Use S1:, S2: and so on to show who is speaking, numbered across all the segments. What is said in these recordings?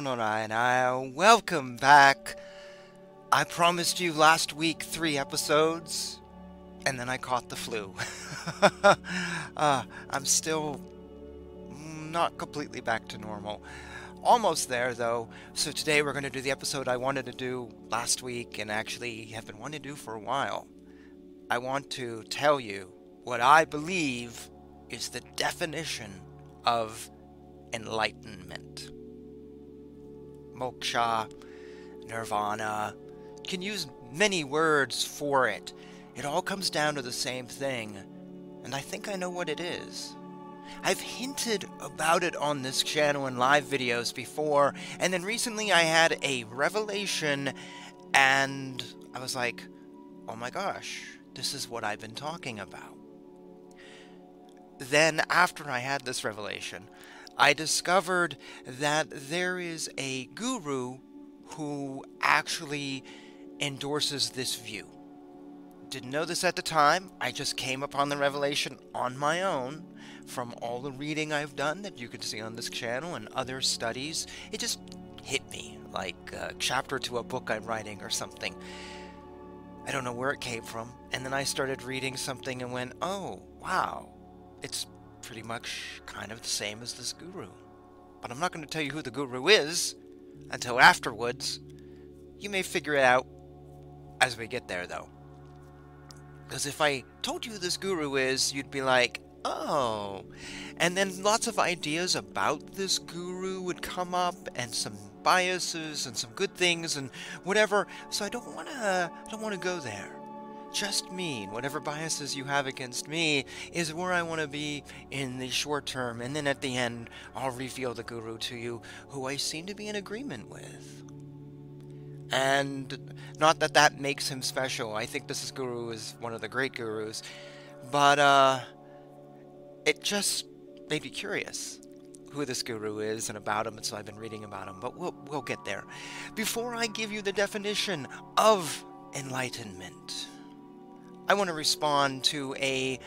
S1: Om Namo Narayana. Welcome back. I promised you last week three episodes, and then I caught the flu. uh, I'm still not completely back to normal. Almost there, though. So today we're going to do the episode I wanted to do last week and actually have been wanting to do for a while. I want to tell you what I believe is the definition of enlightenment. Moksha, nirvana, can use many words for it. It all comes down to the same thing, and I think I know what it is. I've hinted about it on this channel in live videos before, and then recently I had a revelation, and I was like, oh my gosh, this is what I've been talking about. Then, after I had this revelation, I discovered that there is a guru who actually endorses this view. Didn't know this at the time, I just came upon the revelation on my own from all the reading I've done that you can see on this channel and other studies. It just hit me like a chapter to a book I'm writing or something. I don't know where it came from, and then I started reading something and went, oh, wow, it's pretty much kind of the same as this guru. But I'm not going to tell you who the guru is until afterwards. You may figure it out as we get there, though. Because if I told you who this guru is, you'd be like, oh. And then lots of ideas about this guru would come up, and some biases and some good things and whatever. So I don't want to. I don't want to go there just me, whatever biases you have against me, is where I want to be in the short term, and then at the end, I'll reveal the guru to you, who I seem to be in agreement with. And not that that makes him special. I think this is guru is one of the great gurus, but uh, it just made me curious who this guru is and about him, and so I've been reading about him. But we'll we'll get there. Before I give you the definition of enlightenment. I want to respond to a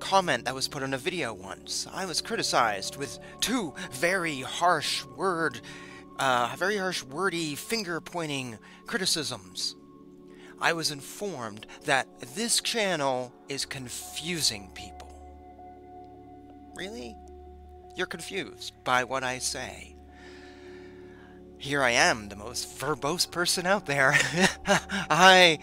S1: comment that was put on a video once. I was criticized with two very harsh word, uh, very harsh wordy finger pointing criticisms. I was informed that this channel is confusing people. Really? You're confused by what I say. Here I am, the most verbose person out there. I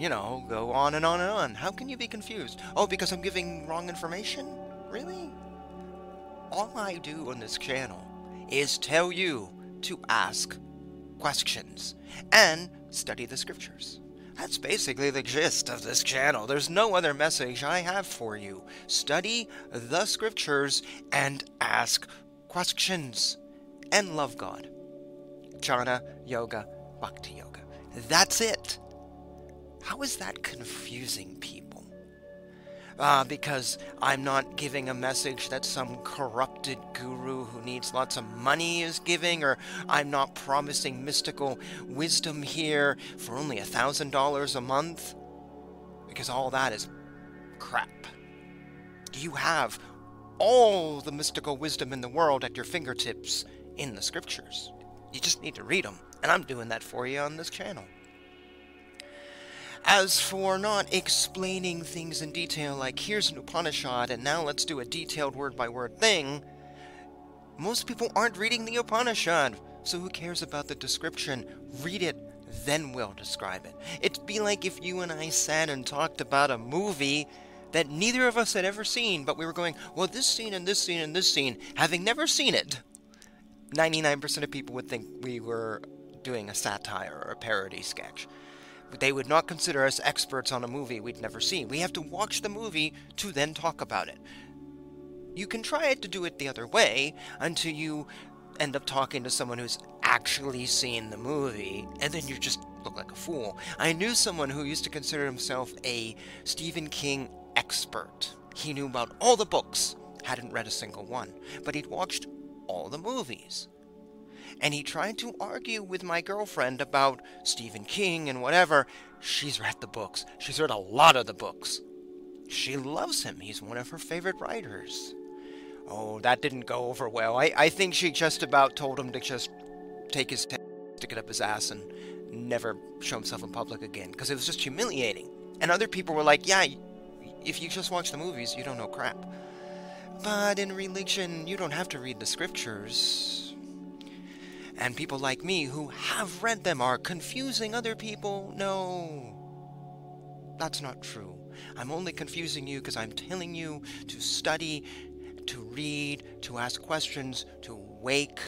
S1: you know, go on and on and on. How can you be confused? Oh, because I'm giving wrong information? Really? All I do on this channel is tell you to ask questions and study the scriptures. That's basically the gist of this channel. There's no other message I have for you. Study the scriptures and ask questions and love God. Jnana Yoga Bhakti Yoga. That's it. How is that confusing people? Uh, because I'm not giving a message that some corrupted guru who needs lots of money is giving, or I'm not promising mystical wisdom here for only a thousand dollars a month? Because all that is crap. You have all the mystical wisdom in the world at your fingertips in the scriptures. You just need to read them, and I'm doing that for you on this channel. As for not explaining things in detail, like here's an Upanishad and now let's do a detailed word by word thing, most people aren't reading the Upanishad, so who cares about the description? Read it, then we'll describe it. It'd be like if you and I sat and talked about a movie that neither of us had ever seen, but we were going, well, this scene and this scene and this scene, having never seen it. 99% of people would think we were doing a satire or a parody sketch. They would not consider us experts on a movie we'd never seen. We have to watch the movie to then talk about it. You can try to do it the other way until you end up talking to someone who's actually seen the movie, and then you just look like a fool. I knew someone who used to consider himself a Stephen King expert. He knew about all the books, hadn't read a single one, but he'd watched all the movies and he tried to argue with my girlfriend about Stephen King and whatever. She's read the books. She's read a lot of the books. She loves him. He's one of her favorite writers. Oh, that didn't go over well. I, I think she just about told him to just take his head, stick it up his ass, and never show himself in public again because it was just humiliating. And other people were like, yeah, if you just watch the movies, you don't know crap. But in religion, you don't have to read the scriptures. And people like me who have read them are confusing other people. No, that's not true. I'm only confusing you because I'm telling you to study, to read, to ask questions, to wake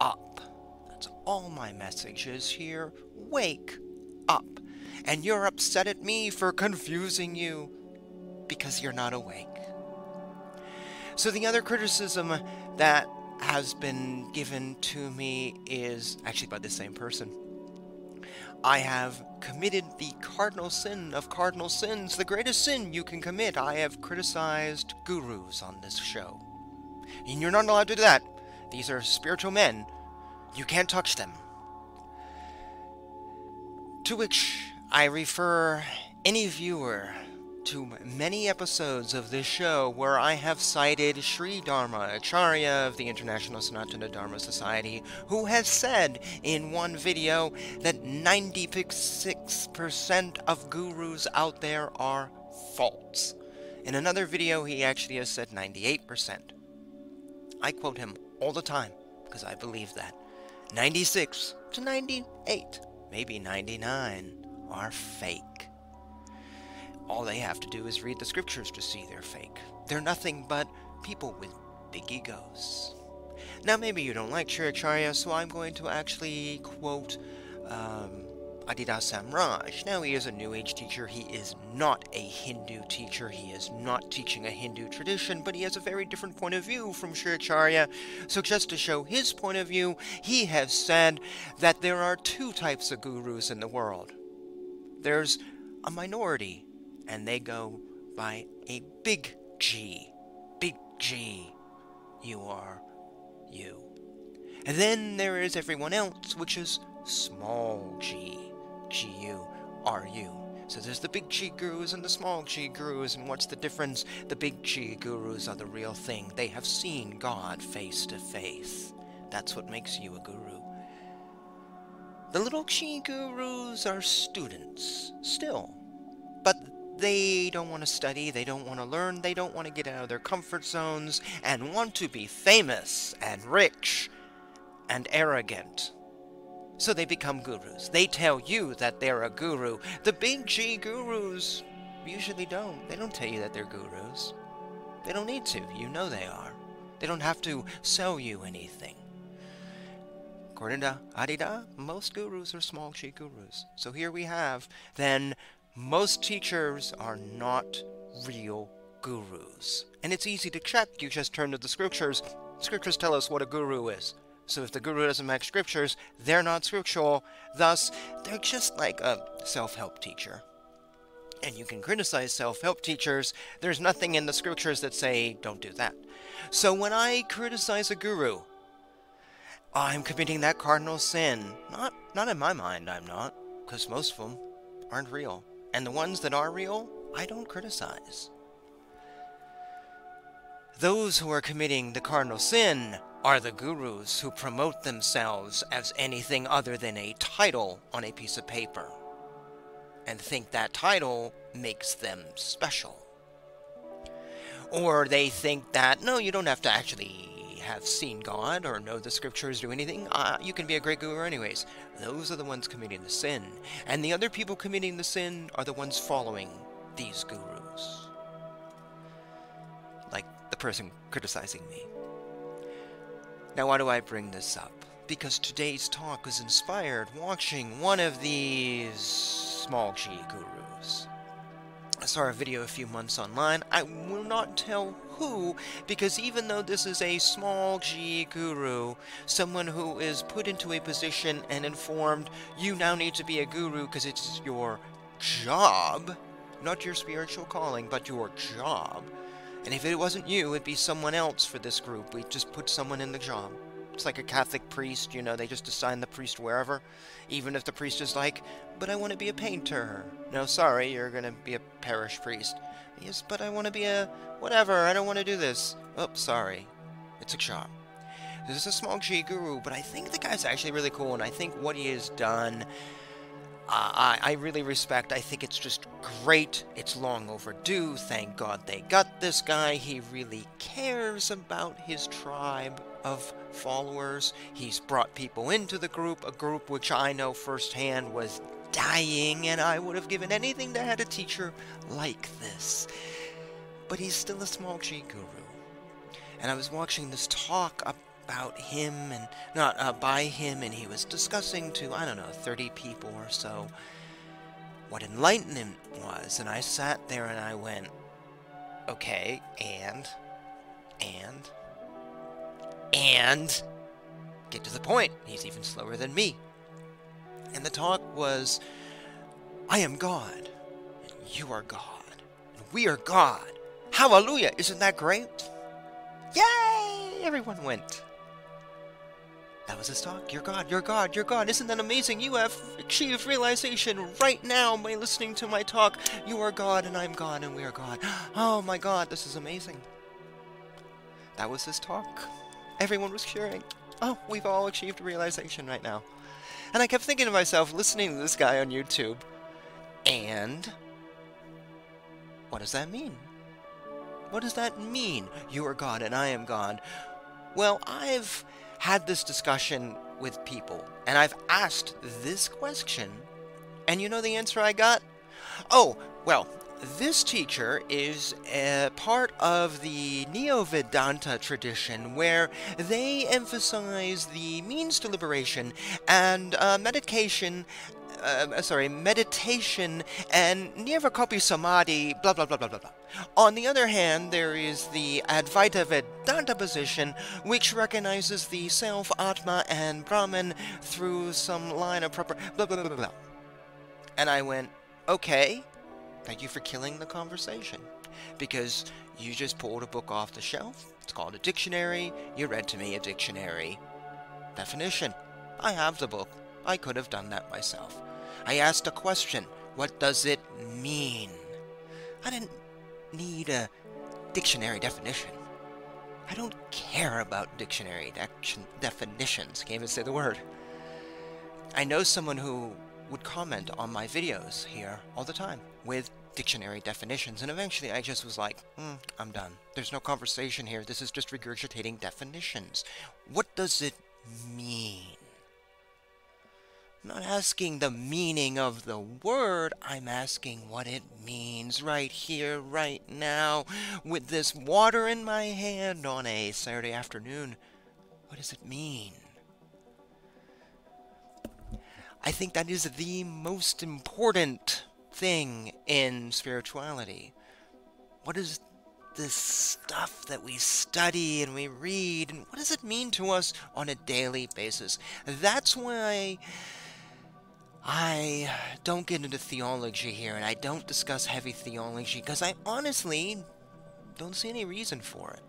S1: up. That's all my message is here. Wake up. And you're upset at me for confusing you because you're not awake. So, the other criticism that has been given to me is actually by the same person. I have committed the cardinal sin of cardinal sins, the greatest sin you can commit. I have criticized gurus on this show. And you're not allowed to do that. These are spiritual men. You can't touch them. To which I refer any viewer to many episodes of this show where I have cited Sri Dharma Acharya of the International Sanatana Dharma Society, who has said in one video that 96% of gurus out there are false. In another video, he actually has said 98%. I quote him all the time because I believe that. 96 to 98, maybe 99, are fake. All they have to do is read the scriptures to see they're fake. They're nothing but people with big egos. Now, maybe you don't like Sri Acharya, so I'm going to actually quote um, Adi Da Samraj. Now, he is a New Age teacher. He is not a Hindu teacher. He is not teaching a Hindu tradition, but he has a very different point of view from Sri Acharya. So, just to show his point of view, he has said that there are two types of gurus in the world there's a minority and they go by a big G. Big G. You are you. And then there is everyone else, which is small g. G-U, R-U. So there's the big G gurus and the small G gurus, and what's the difference? The big G gurus are the real thing. They have seen God face to face. That's what makes you a guru. The little G gurus are students, still. But they don't want to study, they don't want to learn, they don't want to get out of their comfort zones, and want to be famous and rich and arrogant. So they become gurus. They tell you that they're a guru. The big G gurus usually don't. They don't tell you that they're gurus. They don't need to. You know they are. They don't have to sell you anything. According to Adi Da, most gurus are small G gurus. So here we have then most teachers are not real gurus. And it's easy to check. You just turn to the scriptures. Scriptures tell us what a guru is. So if the guru doesn't match scriptures, they're not scriptural. Thus, they're just like a self help teacher. And you can criticize self help teachers. There's nothing in the scriptures that say, don't do that. So when I criticize a guru, I'm committing that cardinal sin. Not, not in my mind, I'm not, because most of them aren't real. And the ones that are real, I don't criticize. Those who are committing the cardinal sin are the gurus who promote themselves as anything other than a title on a piece of paper and think that title makes them special. Or they think that, no, you don't have to actually have seen God or know the scriptures, do anything, uh, you can be a great guru anyways. Those are the ones committing the sin. And the other people committing the sin are the ones following these gurus. Like the person criticizing me. Now, why do I bring this up? Because today's talk was inspired watching one of these small G gurus. I saw a video a few months online. I will not tell who, because even though this is a small G guru, someone who is put into a position and informed, you now need to be a guru because it's your job, not your spiritual calling, but your job. And if it wasn't you, it'd be someone else for this group. We just put someone in the job. It's like a Catholic priest, you know, they just assign the priest wherever, even if the priest is like, but I want to be a painter. No, sorry, you're going to be a parish priest. Yes, but I want to be a whatever, I don't want to do this. Oh, sorry. It's a job. This is a small G guru, but I think the guy's actually really cool, and I think what he has done, I, I really respect. I think it's just great. It's long overdue. Thank God they got this guy. He really cares about his tribe of followers. He's brought people into the group, a group which I know firsthand was dying, and I would have given anything to have a teacher like this. But he's still a small G guru. And I was watching this talk about him and not uh, by him, and he was discussing to, I don't know, 30 people or so what enlightenment was. And I sat there and I went, okay, and, and, and, get to the point. He's even slower than me. And the talk was I am God, and you are God, and we are God. Hallelujah! Isn't that great? Yay! Everyone went. That was his talk. You're God, you're God, you're God. Isn't that amazing? You have achieved realization right now by listening to my talk. You are God, and I'm God, and we are God. Oh my God, this is amazing. That was his talk. Everyone was cheering. Oh, we've all achieved realization right now. And I kept thinking to myself, listening to this guy on YouTube, and what does that mean? What does that mean? You are God and I am God. Well, I've had this discussion with people, and I've asked this question, and you know the answer I got? Oh, well, this teacher is a part of the Neo Vedanta tradition where they emphasize the means to liberation and uh, medication. Uh, sorry, meditation and nirvikalpa samadhi, blah blah blah blah blah blah. On the other hand, there is the Advaita Vedanta position, which recognizes the self, Atma, and Brahman through some line of proper blah blah blah blah blah. And I went, okay, Thank you for killing the conversation. Because you just pulled a book off the shelf. It's called a dictionary. You read to me a dictionary. Definition. I have the book. I could have done that myself. I asked a question. What does it mean? I didn't need a dictionary definition. I don't care about dictionary de- definitions. Can't even say the word. I know someone who would comment on my videos here all the time with dictionary definitions, and eventually I just was like, mm, I'm done. There's no conversation here. This is just regurgitating definitions. What does it mean? I'm not asking the meaning of the word, I'm asking what it means right here, right now, with this water in my hand on a Saturday afternoon. What does it mean? I think that is the most important thing in spirituality. What is this stuff that we study and we read, and what does it mean to us on a daily basis? That's why I don't get into theology here, and I don't discuss heavy theology, because I honestly don't see any reason for it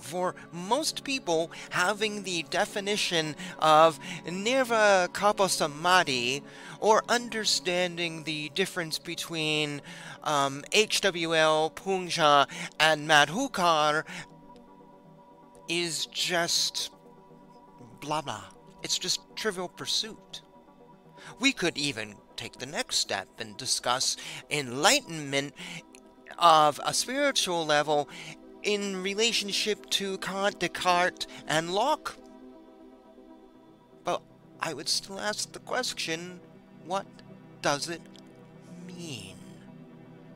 S1: for most people having the definition of nirvikalpa samadhi or understanding the difference between um, HWL, Puja, and Madhukar is just blah blah. It's just trivial pursuit. We could even take the next step and discuss enlightenment of a spiritual level in relationship to Kant, Descartes, and Locke? But I would still ask the question, what does it mean?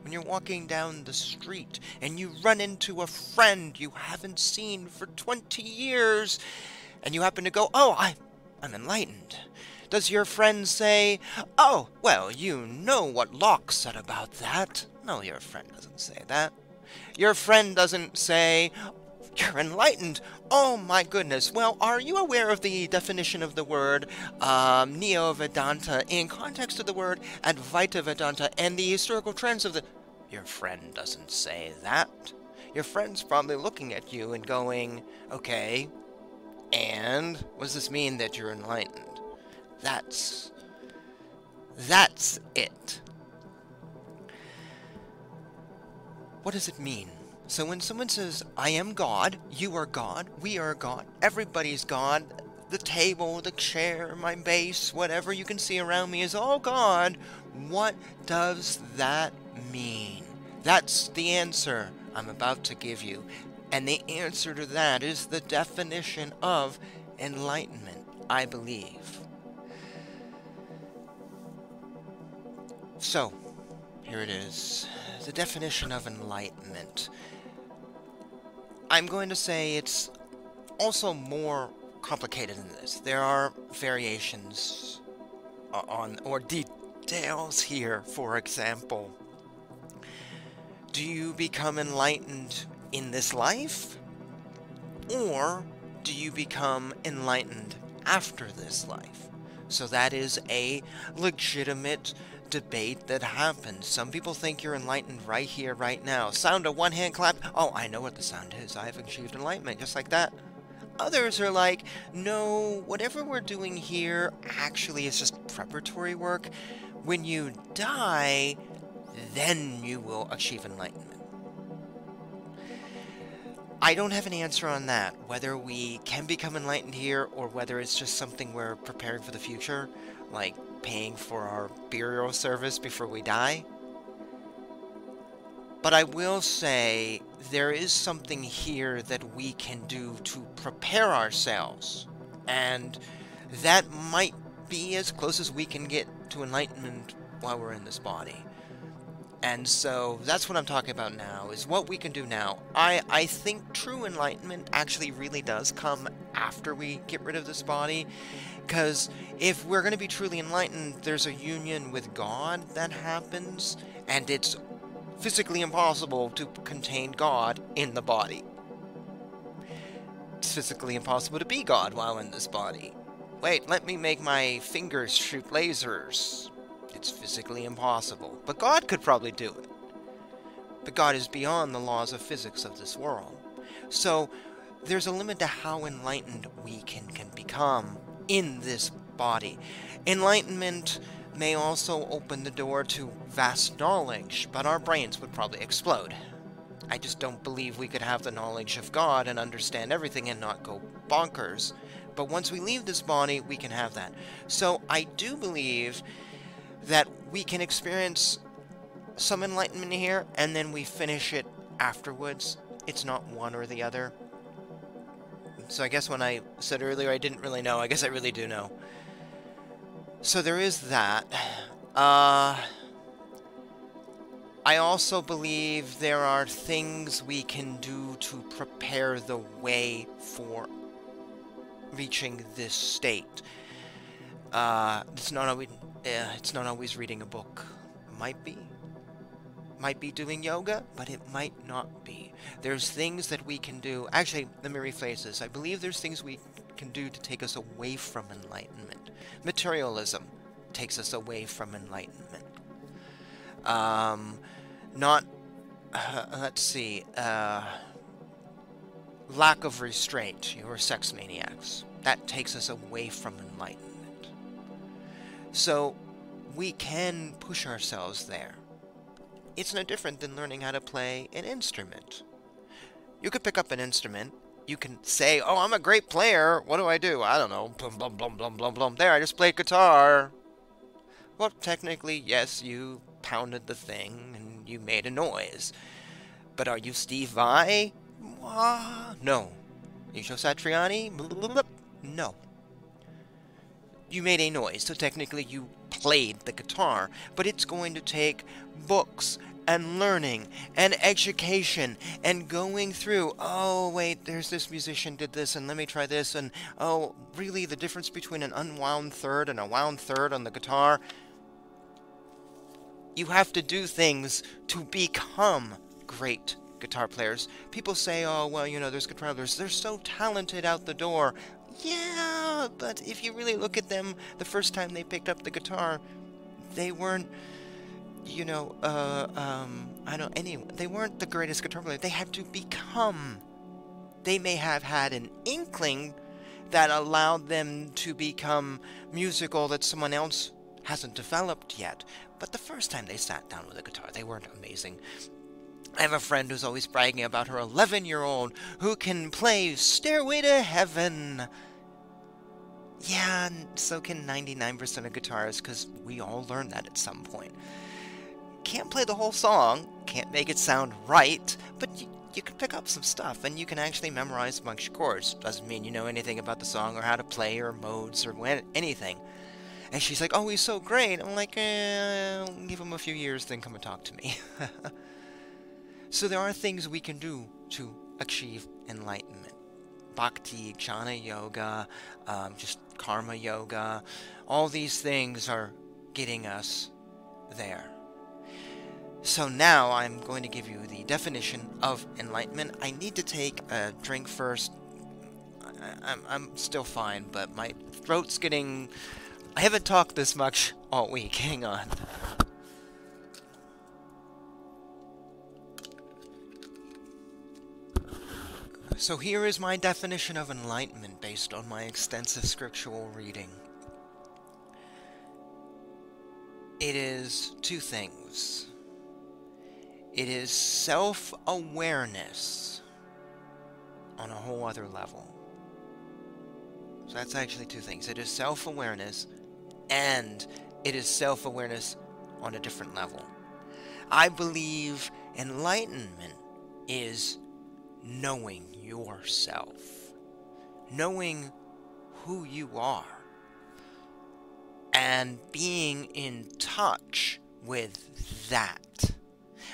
S1: When you're walking down the street and you run into a friend you haven't seen for 20 years, and you happen to go, oh, I, I'm enlightened. Does your friend say, oh, well, you know what Locke said about that? No, your friend doesn't say that. Your friend doesn't say, You're enlightened. Oh my goodness. Well, are you aware of the definition of the word um, Neo Vedanta in context of the word Advaita Vedanta and the historical trends of the. Your friend doesn't say that. Your friend's probably looking at you and going, Okay, and what does this mean that you're enlightened? That's. That's it. What does it mean? So when someone says, I am God, you are God, we are God, everybody's God, the table, the chair, my base, whatever you can see around me is all God, what does that mean? That's the answer I'm about to give you. And the answer to that is the definition of enlightenment, I believe. So, here it is. The definition of enlightenment. I'm going to say it's also more complicated than this. There are variations on, or details here, for example. Do you become enlightened in this life? Or do you become enlightened after this life? So that is a legitimate debate that happens. Some people think you're enlightened right here, right now. Sound a one hand clap. Oh, I know what the sound is. I've achieved enlightenment, just like that. Others are like, no, whatever we're doing here actually is just preparatory work. When you die, then you will achieve enlightenment. I don't have an answer on that, whether we can become enlightened here or whether it's just something we're preparing for the future, like paying for our burial service before we die. But I will say there is something here that we can do to prepare ourselves, and that might be as close as we can get to enlightenment while we're in this body. And so that's what I'm talking about now, is what we can do now. I, I think true enlightenment actually really does come after we get rid of this body. Because if we're going to be truly enlightened, there's a union with God that happens, and it's physically impossible to contain God in the body. It's physically impossible to be God while in this body. Wait, let me make my fingers shoot lasers. It's physically impossible. But God could probably do it. But God is beyond the laws of physics of this world. So there's a limit to how enlightened we can, can become in this body. Enlightenment may also open the door to vast knowledge, but our brains would probably explode. I just don't believe we could have the knowledge of God and understand everything and not go bonkers. But once we leave this body, we can have that. So I do believe that we can experience some enlightenment here, and then we finish it afterwards. It's not one or the other. So I guess when I said earlier I didn't really know, I guess I really do know. So there is that. Uh, I also believe there are things we can do to prepare the way for reaching this state. Uh, it's not always, uh, it's not always reading a book. Might be. Might be doing yoga, but it might not be. There's things that we can do. Actually, let me rephrase this. I believe there's things we can do to take us away from enlightenment. Materialism takes us away from enlightenment. Um, not, uh, let's see, uh, lack of restraint. You're sex maniacs. That takes us away from enlightenment. So, we can push ourselves there. It's no different than learning how to play an instrument. You could pick up an instrument. You can say, oh, I'm a great player. What do I do? I don't know. Blum, blum, blum, blum, blum, blum. There, I just played guitar. Well, technically, yes, you pounded the thing and you made a noise. But are you Steve Vai? No. Joe Satriani? No. You made a noise, so technically you played the guitar, but it's going to take books and learning and education and going through oh wait there's this musician did this and let me try this and oh really the difference between an unwound third and a wound third on the guitar? You have to do things to become great guitar players. People say oh well you know there's guitar players they're so talented out the door. Yeah but if you really look at them the first time they picked up the guitar they weren't you know, uh, um, I don't, any, they weren't the greatest guitar player. They had to become. They may have had an inkling that allowed them to become musical that someone else hasn't developed yet. But the first time they sat down with a guitar, they weren't amazing. I have a friend who's always bragging about her 11 year old who can play Stairway to Heaven. Yeah, so can 99% of guitarists because we all learn that at some point. Can't play the whole song, can't make it sound right, but you, you can pick up some stuff and you can actually memorize a bunch of chords. Doesn't mean you know anything about the song or how to play or modes or when, anything. And she's like, oh, he's so great. I'm like, eh, give him a few years, then come and talk to me. so there are things we can do to achieve enlightenment. Bhakti, jnana yoga, um, just karma yoga, all these things are getting us there. So now I'm going to give you the definition of enlightenment. I need to take a drink first. I, am I'm still fine, but my throat's getting I haven't talked this much all week. Hang on. So here is my definition of enlightenment based on my extensive scriptural reading. It is two things. It is self-awareness on a whole other level. So that's actually two things. It is self-awareness and it is self awareness on a different level. I believe enlightenment is knowing yourself, knowing who you are, and being in touch with that.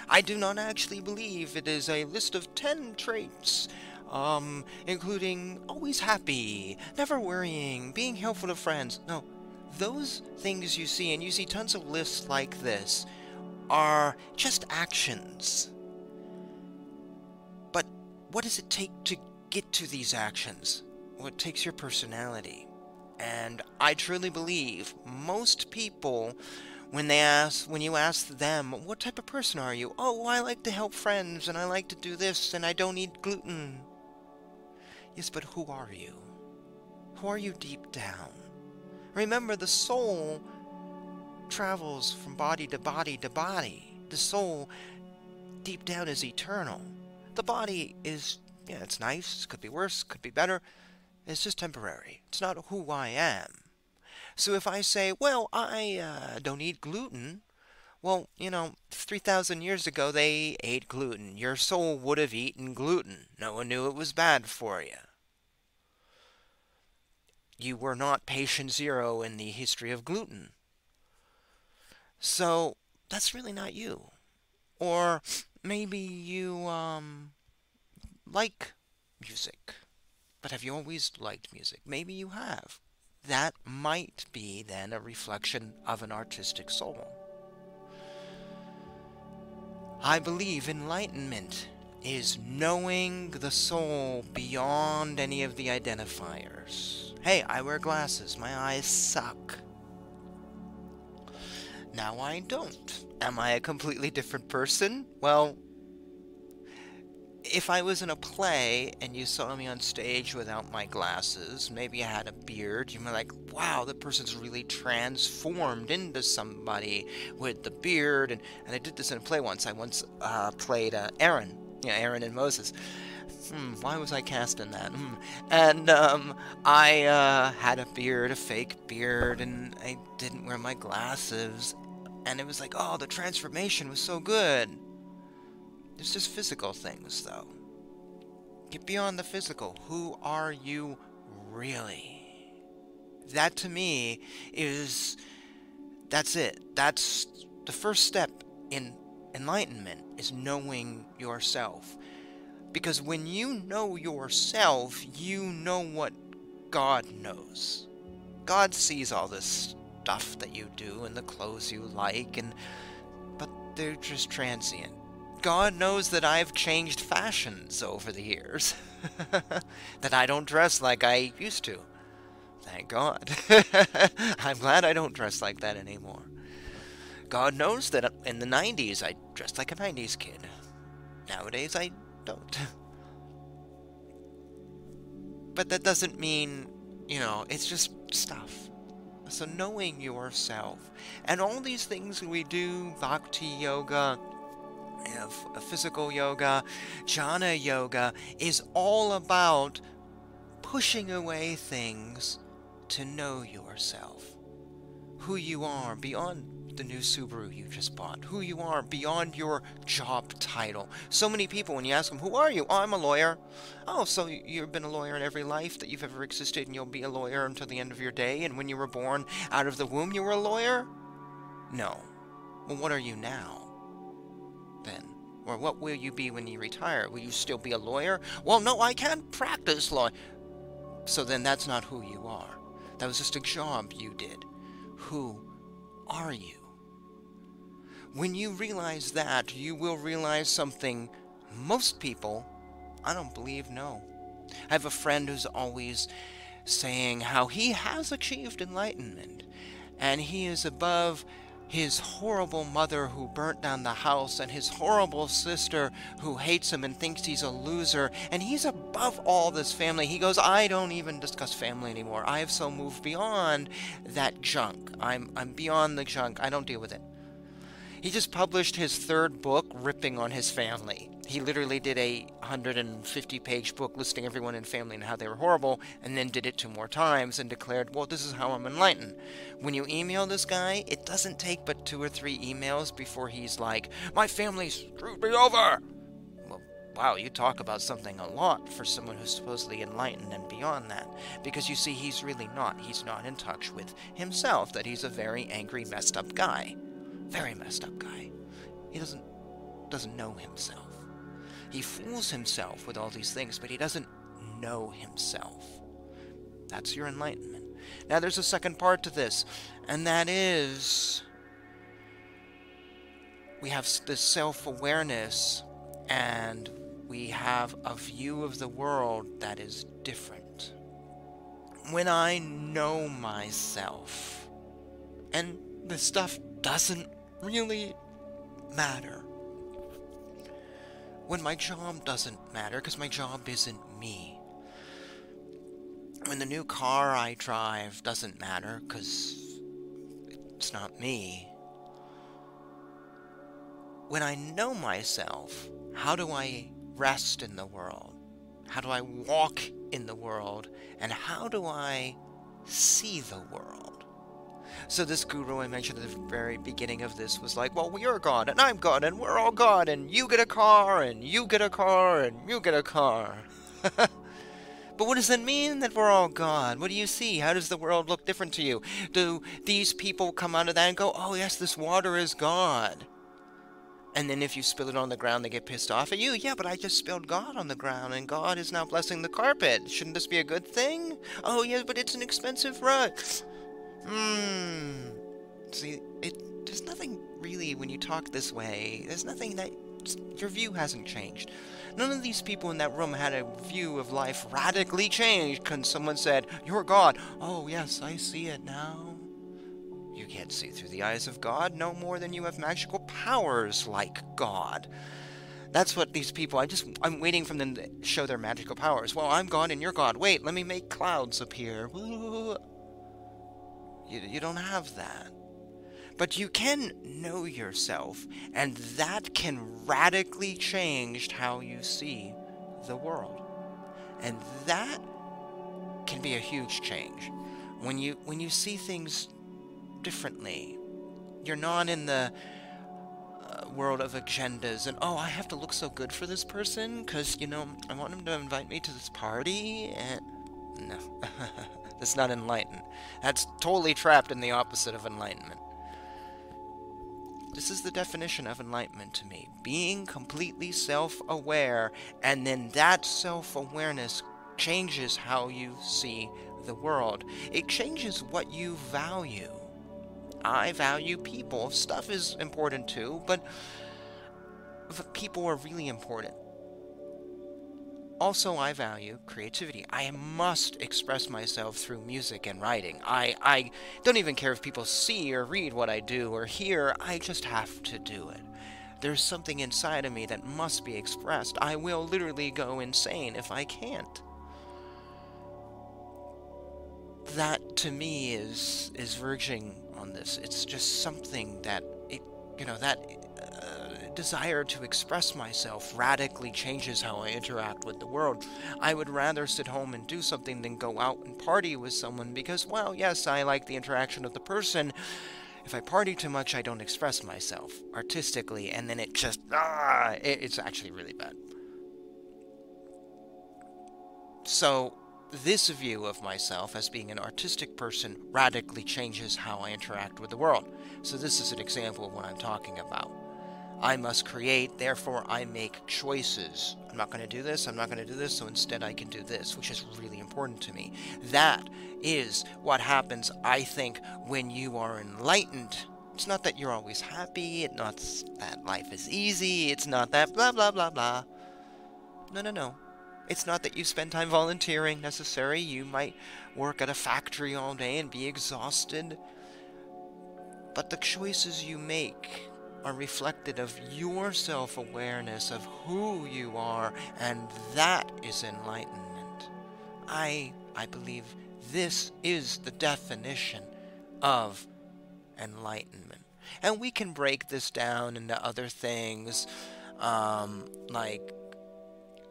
S1: I do not actually believe it is a list of 10 traits um, including always happy, never worrying, being helpful to friends. No, those things you see, and you see tons of lists like this, are just actions. What does it take to get to these actions? Well, takes your personality. And I truly believe most people, when they ask, when you ask them, what type of person are you? Oh, I like to help friends, and I like to do this, and I don't eat gluten. Yes, but who are you? Who are you deep down? Remember, the soul travels from body to body to body. The soul, deep down, is eternal. The body is, yeah, it's nice, could be worse, could be better. It's just temporary. It's not who I am. So if I say, well, I uh, don't eat gluten, well, you know, 3,000 years ago they ate gluten. Your soul would have eaten gluten. No one knew it was bad for you you were not patient zero in the history of gluten. So that's really not you. Or maybe you um, like music, but have you always liked music? Maybe you have. That might be then a reflection of an artistic soul. I believe enlightenment is knowing the soul beyond any of the identifiers. Hey, I wear glasses. My eyes suck. Now I don't. Am I a completely different person? Well, if I was in a play and you saw me on stage without my glasses, maybe I had a beard, you'd be like, wow, the person's really transformed into somebody with the beard. And, and I did this in a play once. I once uh, played uh, Aaron, you know, Aaron and Moses hmm, why was I cast in that? Hmm. And um, I uh, had a beard, a fake beard, and I didn't wear my glasses. And it was like, oh, the transformation was so good. It's just physical things, though. Get beyond the physical. Who are you really? That to me is. That's it. That's the first step in enlightenment is knowing yourself. Because when you know yourself, you know what God knows. God sees all this stuff that you do and the clothes you like and but they're just transient. God knows that I've changed fashions over the years. that I don't dress like I used to. Thank God. I'm glad I don't dress like that anymore. God knows that in the 90s I dressed like a 90s kid. Nowadays I don't. But that doesn't mean, you know, it's just stuff. So knowing yourself and all these things we do, bhakti yoga uh, physical yoga, jnana yoga, is all about pushing away things to know yourself. Who you are beyond the new Subaru you just bought, who you are beyond your job title. So many people, when you ask them, Who are you? Oh, I'm a lawyer. Oh, so you've been a lawyer in every life that you've ever existed, and you'll be a lawyer until the end of your day, and when you were born out of the womb, you were a lawyer? No. Well, what are you now? Then? Or what will you be when you retire? Will you still be a lawyer? Well, no, I can't practice law. So then that's not who you are. That was just a job you did. Who are you? When you realize that, you will realize something most people, I don't believe, know. I have a friend who's always saying how he has achieved enlightenment and he is above his horrible mother who burnt down the house, and his horrible sister who hates him and thinks he's a loser, and he's above all this family. He goes, I don't even discuss family anymore. I have so moved beyond that junk. I'm, I'm beyond the junk. I don't deal with it. He just published his third book ripping on his family. He literally did a 150 page book listing everyone in family and how they were horrible, and then did it two more times and declared, Well, this is how I'm enlightened. When you email this guy, it doesn't take but two or three emails before he's like, My family screwed me over! Well, wow, you talk about something a lot for someone who's supposedly enlightened and beyond that. Because you see, he's really not. He's not in touch with himself, that he's a very angry, messed up guy. Very messed up guy. He doesn't doesn't know himself. He fools himself with all these things, but he doesn't know himself. That's your enlightenment. Now there's a second part to this, and that is we have this self-awareness and we have a view of the world that is different. When I know myself, and the stuff doesn't really matter. When my job doesn't matter, because my job isn't me. When the new car I drive doesn't matter, because it's not me. When I know myself, how do I rest in the world? How do I walk in the world? And how do I see the world? So this guru I mentioned at the very beginning of this was like, well, you're God, and I'm God, and we're all God, and you get a car, and you get a car, and you get a car. but what does that mean that we're all God? What do you see? How does the world look different to you? Do these people come out of that and go, oh, yes, this water is God? And then if you spill it on the ground, they get pissed off at you. Yeah, but I just spilled God on the ground, and God is now blessing the carpet. Shouldn't this be a good thing? Oh, yeah, but it's an expensive rug. Hmm. See, it there's nothing really when you talk this way. There's nothing that your view hasn't changed. None of these people in that room had a view of life radically changed because someone said, You're God. Oh, yes, I see it now. You can't see through the eyes of God no more than you have magical powers like God. That's what these people, I just, I'm waiting for them to show their magical powers. Well, I'm God and you're God. Wait, let me make clouds appear. You, you don't have that. But you can know yourself, and that can radically change how you see the world. And that can be a huge change. When you when you see things differently, you're not in the uh, world of agendas and oh, I have to look so good for this person because you know I want him to invite me to this party and no. That's not enlightened. That's totally trapped in the opposite of enlightenment. This is the definition of enlightenment to me. Being completely self-aware, and then that self-awareness changes how you see the world. It changes what you value. I value people. Stuff is important too, but people are really important. Also, I value creativity. I must express myself through music and writing. I, I don't even care if people see or read what I do or hear, I just have to do it. There's something inside of me that must be expressed. I will literally go insane if I can't. That to me is is verging on this. It's just something that it, you know, that desire to express myself radically changes how I interact with the world. I would rather sit home and do something than go out and party with someone because, well, yes, I like the interaction of the person. If I party too much, I don't express myself artistically, and then it just, ah, it, it's actually really bad. So, this view of myself as being an artistic person radically changes how I interact with the world. So, this is an example of what I'm talking about. I must create, therefore, I make choices. I'm not going to do this, I'm not going to do this, so instead I can do this, which is really important to me. That is what happens, I think, when you are enlightened. It's not that you're always happy, it's not that life is easy, it's not that blah blah blah blah. No, no, no. It's not that you spend time volunteering necessary. You might work at a factory all day and be exhausted. But the choices you make are reflected of your self awareness of who you are, and that is enlightenment. I, I believe this is the definition of enlightenment. And we can break this down into other things, um, like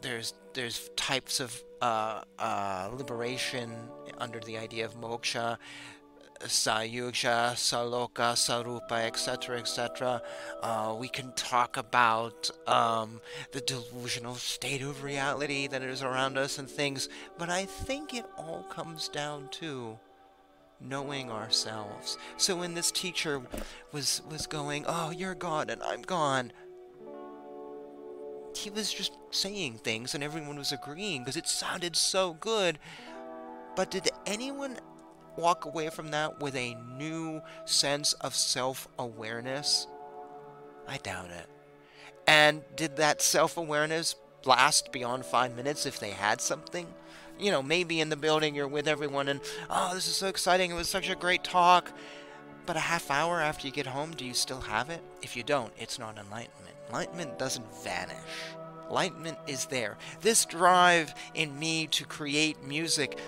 S1: there's there's types of uh, uh, liberation under the idea of moksha Sayuja, Saloka, Sarupa, etc., etc. Uh, we can talk about um, the delusional state of reality that is around us and things, but I think it all comes down to knowing ourselves. So when this teacher was was going, "Oh, you're gone and I'm gone," he was just saying things and everyone was agreeing because it sounded so good. But did anyone walk away from that with a new sense of self awareness? I doubt it. And did that self awareness last beyond five minutes if they had something? You know, maybe in the building you're with everyone and, oh, this is so exciting, it was such a great talk. But a half hour after you get home, do you still have it? If you don't, it's not enlightenment. Enlightenment doesn't vanish. Enlightenment is there. This drive in me to create music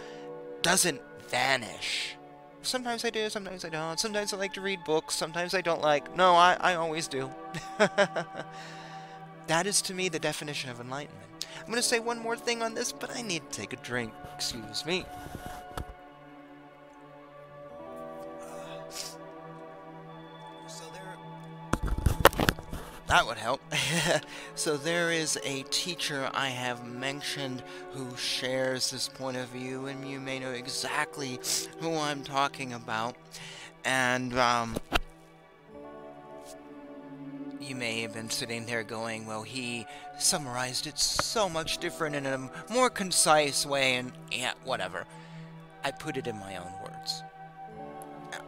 S1: doesn't vanish. Sometimes I do, sometimes I don't. Sometimes I like to read books, sometimes I don't like. No, I, I always do. that is to me the definition of enlightenment. I'm going to say one more thing on this, but I need to take a drink. Excuse me. That would help. so there is a teacher I have mentioned who shares this point of view, and you may know exactly who I'm talking about. And um, you may have been sitting there going, well, he summarized it so much different in a more concise way, and yeah, whatever. I put it in my own words.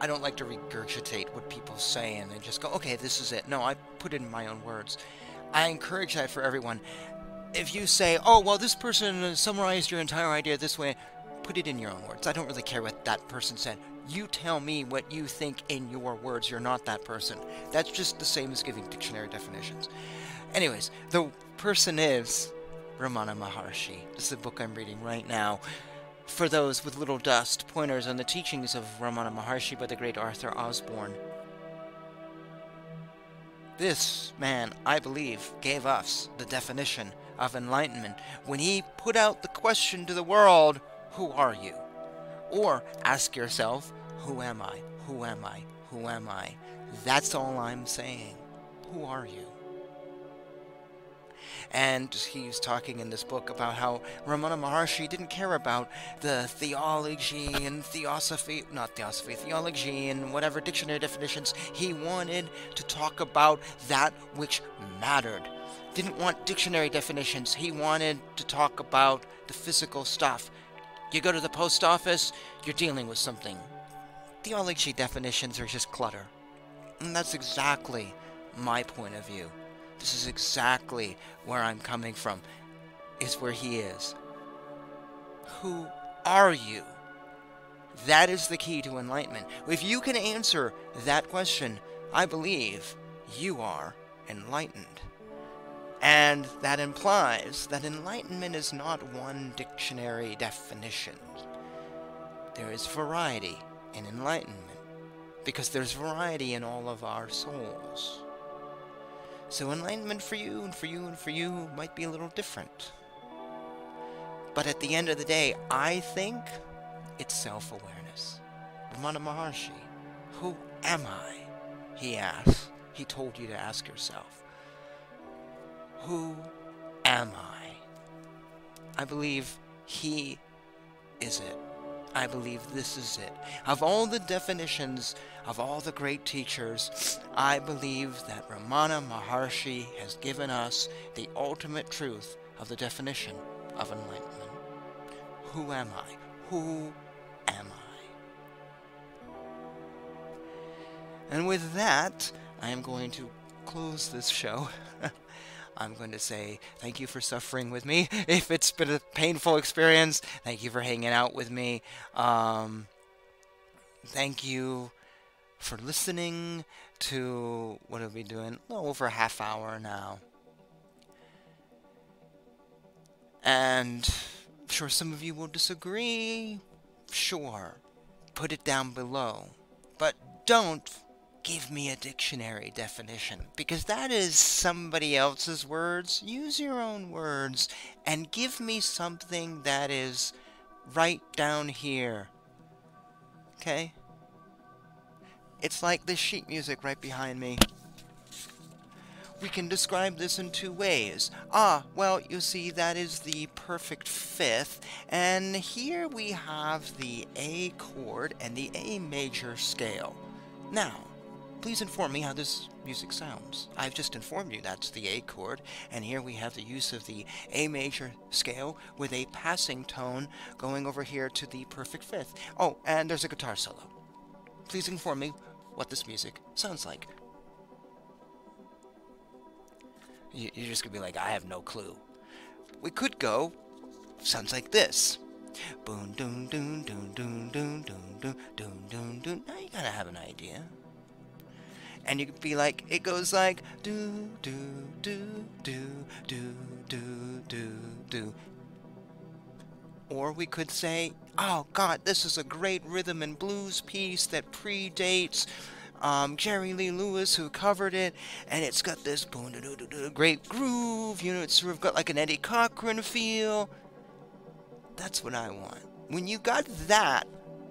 S1: I don't like to regurgitate what people say and then just go, okay, this is it. No, I put it in my own words. I encourage that for everyone. If you say, oh, well, this person summarized your entire idea this way, put it in your own words. I don't really care what that person said. You tell me what you think in your words. You're not that person. That's just the same as giving dictionary definitions. Anyways, the person is Ramana Maharshi. This is the book I'm reading right now for those with little dust, pointers on the teachings of Ramana Maharshi by the great Arthur Osborne. This man, I believe, gave us the definition of enlightenment when he put out the question to the world, Who are you? Or ask yourself, Who am I? Who am I? Who am I? That's all I'm saying. Who are you? And he's talking in this book about how Ramana Maharshi didn't care about the theology and theosophy, not theosophy, theology and whatever dictionary definitions. He wanted to talk about that which mattered. Didn't want dictionary definitions. He wanted to talk about the physical stuff. You go to the post office, you're dealing with something. Theology definitions are just clutter. And that's exactly my point of view. This is exactly where I'm coming from, is where he is. Who are you? That is the key to enlightenment. If you can answer that question, I believe you are enlightened. And that implies that enlightenment is not one dictionary definition. There is variety in enlightenment, because there's variety in all of our souls. So enlightenment for you and for you and for you might be a little different. But at the end of the day, I think it's self awareness. Ramana Maharshi, who am I? He asked. He told you to ask yourself. Who am I? I believe he is it. I believe this is it. Of all the definitions of all the great teachers, I believe that Ramana Maharshi has given us the ultimate truth of the definition of enlightenment. Who am I? Who am I? And with that, I am going to close this show. I'm going to say thank you for suffering with me. If it's been a painful experience, thank you for hanging out with me. Um, thank you for listening to what are we doing? Well, over a half hour now. And I'm sure some of you will disagree. Sure. Put it down below. But don't give me a dictionary definition because that is somebody else's words. Use your own words and give me something that is right down here. Okay? It's like this sheet music right behind me. We can describe this in two ways. Ah, well, you see, that is the perfect fifth, and here we have the A chord and the A major scale. Now, Please inform me how this music sounds. I've just informed you that's the A chord, and here we have the use of the A major scale with a passing tone going over here to the perfect fifth. Oh, and there's a guitar solo. Please inform me what this music sounds like. You're just gonna be like, I have no clue. We could go, sounds like this. Boom, doom, doom, doom, doom, doom, doom, doom, doom, doom, doom. Now you gotta have an idea and you could be like, it goes like do do do do do do do do. Or we could say, oh God, this is a great rhythm and blues piece that predates um, Jerry Lee Lewis who covered it, and it's got this great groove. You know, it's sort of got like an Eddie Cochran feel. That's what I want. When you got that,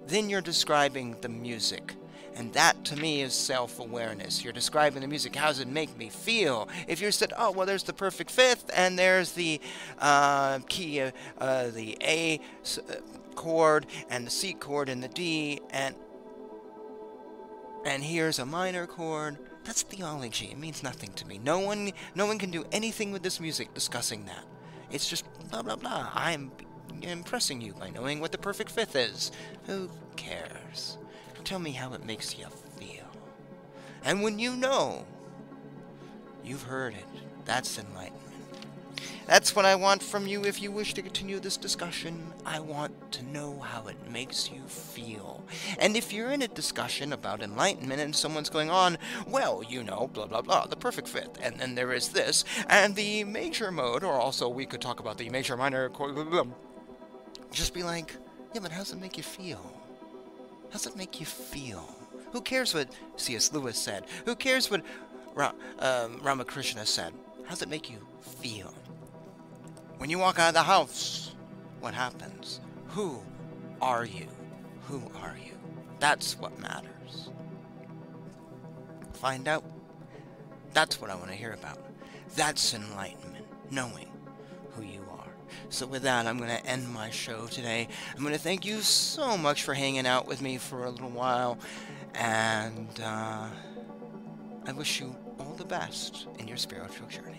S1: then you're describing the music. And that to me is self awareness. You're describing the music. How does it make me feel? If you said, oh, well, there's the perfect fifth, and there's the uh, key, uh, uh, the A uh, chord, and the C chord, and the D, and and here's a minor chord. That's theology. It means nothing to me. No one, no one can do anything with this music discussing that. It's just blah blah blah. I'm impressing you by knowing what the perfect fifth is. Who cares? Tell me how it makes you feel. And when you know, you've heard it. That's enlightenment. That's what I want from you if you wish to continue this discussion. I want to know how it makes you feel. And if you're in a discussion about enlightenment and someone's going on, well, you know, blah, blah, blah, the perfect fifth, and then there is this, and the major mode, or also we could talk about the major minor, just be like, yeah, but how does it make you feel? How does it make you feel? Who cares what C.S. Lewis said? Who cares what Ra- um, Ramakrishna said? How does it make you feel? When you walk out of the house, what happens? Who are you? Who are you? That's what matters. Find out. That's what I want to hear about. That's enlightenment, knowing who you are. so with that, I'm going to end my show today. I'm going to thank you so much for hanging out with me for a little while, and uh, I wish you all the best in your spiritual journey.